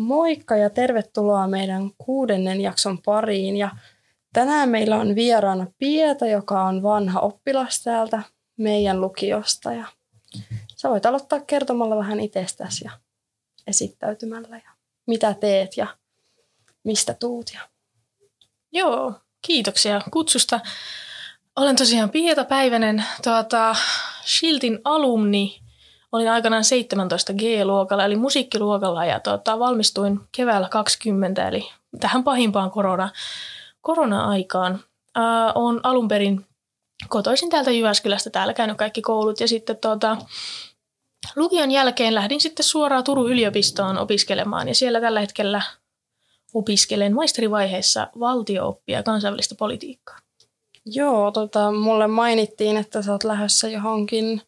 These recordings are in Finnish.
Moikka ja tervetuloa meidän kuudennen jakson pariin. Ja tänään meillä on vieraana Pieta, joka on vanha oppilas täältä meidän lukiosta. Ja sä voit aloittaa kertomalla vähän itsestäsi ja esittäytymällä ja mitä teet ja mistä tuut. Ja... Joo, kiitoksia kutsusta. Olen tosiaan Pieta Päivänen, tuota, Shiltin alumni. Olin aikanaan 17 G-luokalla, eli musiikkiluokalla, ja tuota, valmistuin keväällä 20, eli tähän pahimpaan korona, korona-aikaan. Olen alun perin kotoisin täältä Jyväskylästä, täällä käynyt kaikki koulut, ja sitten tuota, lukion jälkeen lähdin sitten suoraan Turun yliopistoon opiskelemaan, ja siellä tällä hetkellä opiskelen maisterivaiheessa valtiooppia ja kansainvälistä politiikkaa. Joo, tota, mulle mainittiin, että sä oot lähdössä johonkin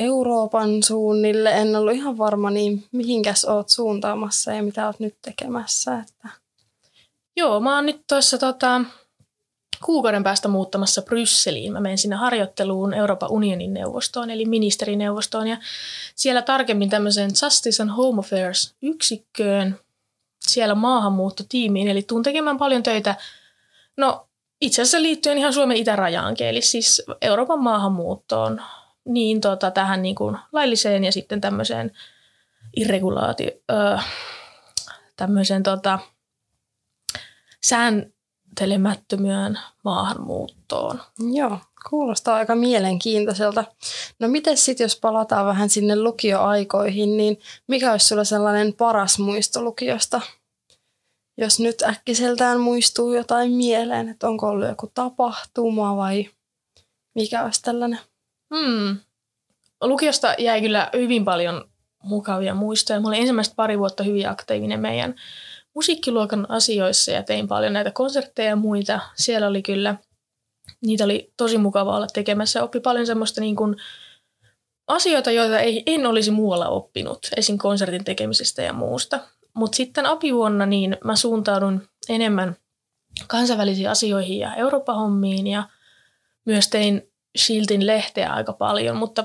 Euroopan suunnille. En ollut ihan varma, niin mihinkäs oot suuntaamassa ja mitä oot nyt tekemässä? Että... Joo, mä oon nyt tuossa tota, kuukauden päästä muuttamassa Brysseliin. Mä menen sinne harjoitteluun Euroopan unionin neuvostoon, eli ministerineuvostoon, ja siellä tarkemmin tämmöiseen Justice and Home Affairs yksikköön, siellä maahanmuuttotiimiin, eli tuun tekemään paljon töitä, no itse asiassa liittyen ihan Suomen itärajaankin, eli siis Euroopan maahanmuuttoon, niin tota, tähän niin kuin lailliseen ja sitten tämmöiseen irregulaati, öö, tämmöiseen tota, sääntelemättömään maahanmuuttoon. Joo, kuulostaa aika mielenkiintoiselta. No miten sitten, jos palataan vähän sinne lukioaikoihin, niin mikä olisi sulla sellainen paras muisto lukiosta? jos nyt äkkiseltään muistuu jotain mieleen, että onko ollut joku tapahtuma vai mikä olisi tällainen? Hmm. Lukiosta jäi kyllä hyvin paljon mukavia muistoja. Mä olin ensimmäistä pari vuotta hyvin aktiivinen meidän musiikkiluokan asioissa ja tein paljon näitä konsertteja ja muita. Siellä oli kyllä, niitä oli tosi mukava olla tekemässä. Oppi paljon semmoista niin kuin asioita, joita ei, en olisi muualla oppinut, esim. konsertin tekemisestä ja muusta. Mutta sitten apivuonna niin mä suuntaudun enemmän kansainvälisiin asioihin ja Eurooppa-hommiin ja myös tein Shieldin lehteä aika paljon, mutta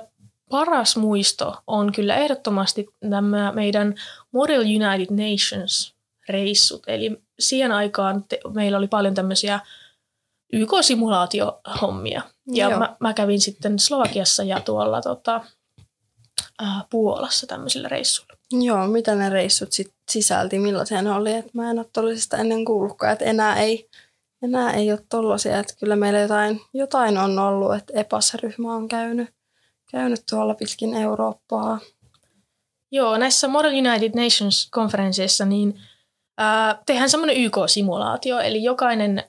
paras muisto on kyllä ehdottomasti tämä meidän Model United Nations reissut. Eli siihen aikaan te, meillä oli paljon tämmöisiä YK-simulaatiohommia. Ja mä, mä, kävin sitten Slovakiassa ja tuolla tota, ää, Puolassa tämmöisillä reissuilla. Joo, mitä ne reissut sit sisälti, millaisia ne oli. Et mä en ole tollisesta ennen kuullutkaan, että enää ei, enää ei ole tollaisia. Että kyllä meillä jotain, jotain on ollut, että EPAS-ryhmä on käynyt, käynyt tuolla pitkin Eurooppaa. Joo, näissä Model United Nations-konferensseissa niin ää, tehdään semmoinen YK-simulaatio, eli jokainen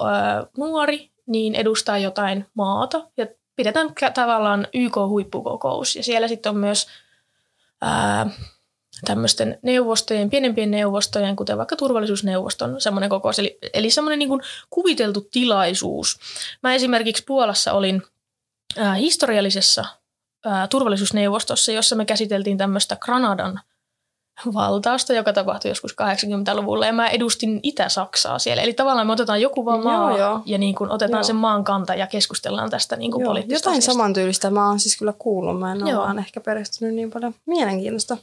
ää, nuori niin edustaa jotain maata ja pidetään tavallaan YK-huippukokous. Ja siellä sitten on myös ää, tämmöisten neuvostojen, pienempien neuvostojen, kuten vaikka turvallisuusneuvoston semmoinen kokous, eli, eli semmoinen niin kuviteltu tilaisuus. Mä esimerkiksi Puolassa olin ää, historiallisessa ää, turvallisuusneuvostossa, jossa me käsiteltiin tämmöistä Granadan valtausta, joka tapahtui joskus 80-luvulla, ja mä edustin Itä-Saksaa siellä. Eli tavallaan me otetaan joku vaan maa, joo, joo. ja niin kuin otetaan joo. sen maan kanta ja keskustellaan tästä niin kuin poliittisesta Jotain asiasta. samantyylistä mä oon siis kyllä kuullut, mä en ole vaan ehkä perehtynyt niin paljon mielenkiintoista.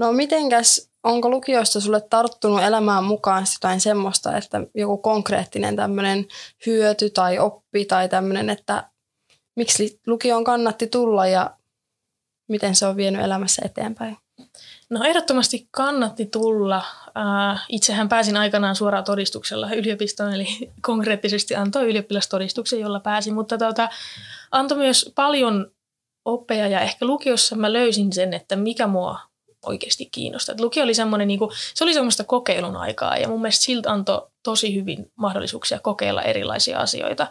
No mitenkäs, onko lukiosta sulle tarttunut elämään mukaan jotain semmoista, että joku konkreettinen tämmöinen hyöty tai oppi tai tämmöinen, että miksi lukioon kannatti tulla ja miten se on vienyt elämässä eteenpäin? No ehdottomasti kannatti tulla. Äh, itsehän pääsin aikanaan suoraan todistuksella yliopistoon, eli konkreettisesti antoi ylioppilastodistuksen, jolla pääsin, mutta tuota, antoi myös paljon oppeja ja ehkä lukiossa mä löysin sen, että mikä mua oikeasti kiinnostaa. Et lukio oli semmoinen, niin kuin, se oli semmoista kokeilun aikaa ja mun mielestä siltä antoi tosi hyvin mahdollisuuksia kokeilla erilaisia asioita.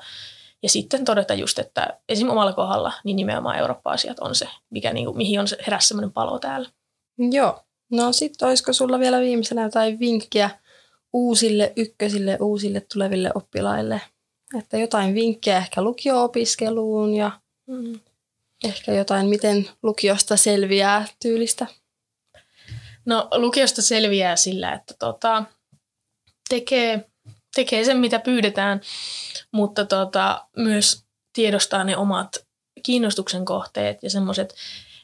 Ja sitten todeta just, että esim. omalla kohdalla niin nimenomaan Eurooppa-asiat on se, mikä, niin kuin, mihin on se, heräs semmoinen palo täällä. Joo. No sitten olisiko sulla vielä viimeisenä jotain vinkkiä uusille ykkösille, uusille tuleville oppilaille? Että jotain vinkkejä ehkä lukio-opiskeluun ja mm. ehkä jotain, miten lukiosta selviää tyylistä? No lukiosta selviää sillä, että tota, tekee, tekee sen, mitä pyydetään, mutta tota, myös tiedostaa ne omat kiinnostuksen kohteet ja semmoiset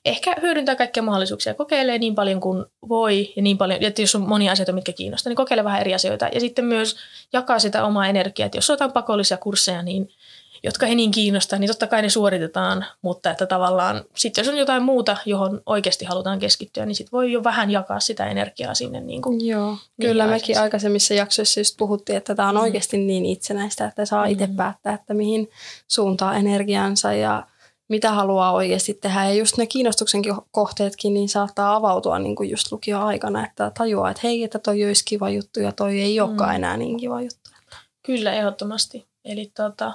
ehkä hyödyntää kaikkia mahdollisuuksia. Kokeilee niin paljon kuin voi ja niin paljon, että jos on monia asioita, mitkä kiinnostaa, niin kokeile vähän eri asioita. Ja sitten myös jakaa sitä omaa energiaa. Että jos otetaan pakollisia kursseja, niin jotka ei niin kiinnosta, niin totta kai ne suoritetaan, mutta että tavallaan sitten jos on jotain muuta, johon oikeasti halutaan keskittyä, niin sitten voi jo vähän jakaa sitä energiaa sinne. Niin kuin, Joo, kyllä mekin aikaisemmissa jaksoissa just puhuttiin, että tämä on mm. oikeasti niin itsenäistä, että saa itse mm. päättää, että mihin suuntaa energiansa ja mitä haluaa oikeasti tehdä. Ja just ne kiinnostuksen kohteetkin niin saattaa avautua niin kuin just lukio-aikana, että tajuaa, että hei, että toi olisi kiva juttu ja toi ei olekaan mm. enää niin kiva juttu. Kyllä, ehdottomasti. Eli tota,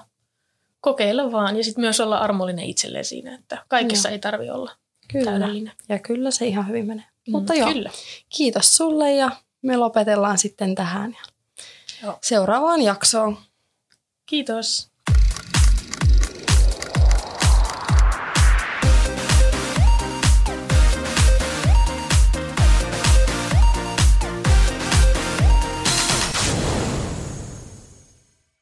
kokeilla vaan ja sitten myös olla armollinen itselleen siinä, että kaikessa joo. ei tarvi olla kyllä. täydellinen. Ja kyllä se ihan hyvin menee. Mm, Mutta joo, kyllä. kiitos sulle ja me lopetellaan sitten tähän ja joo. seuraavaan jaksoon. Kiitos.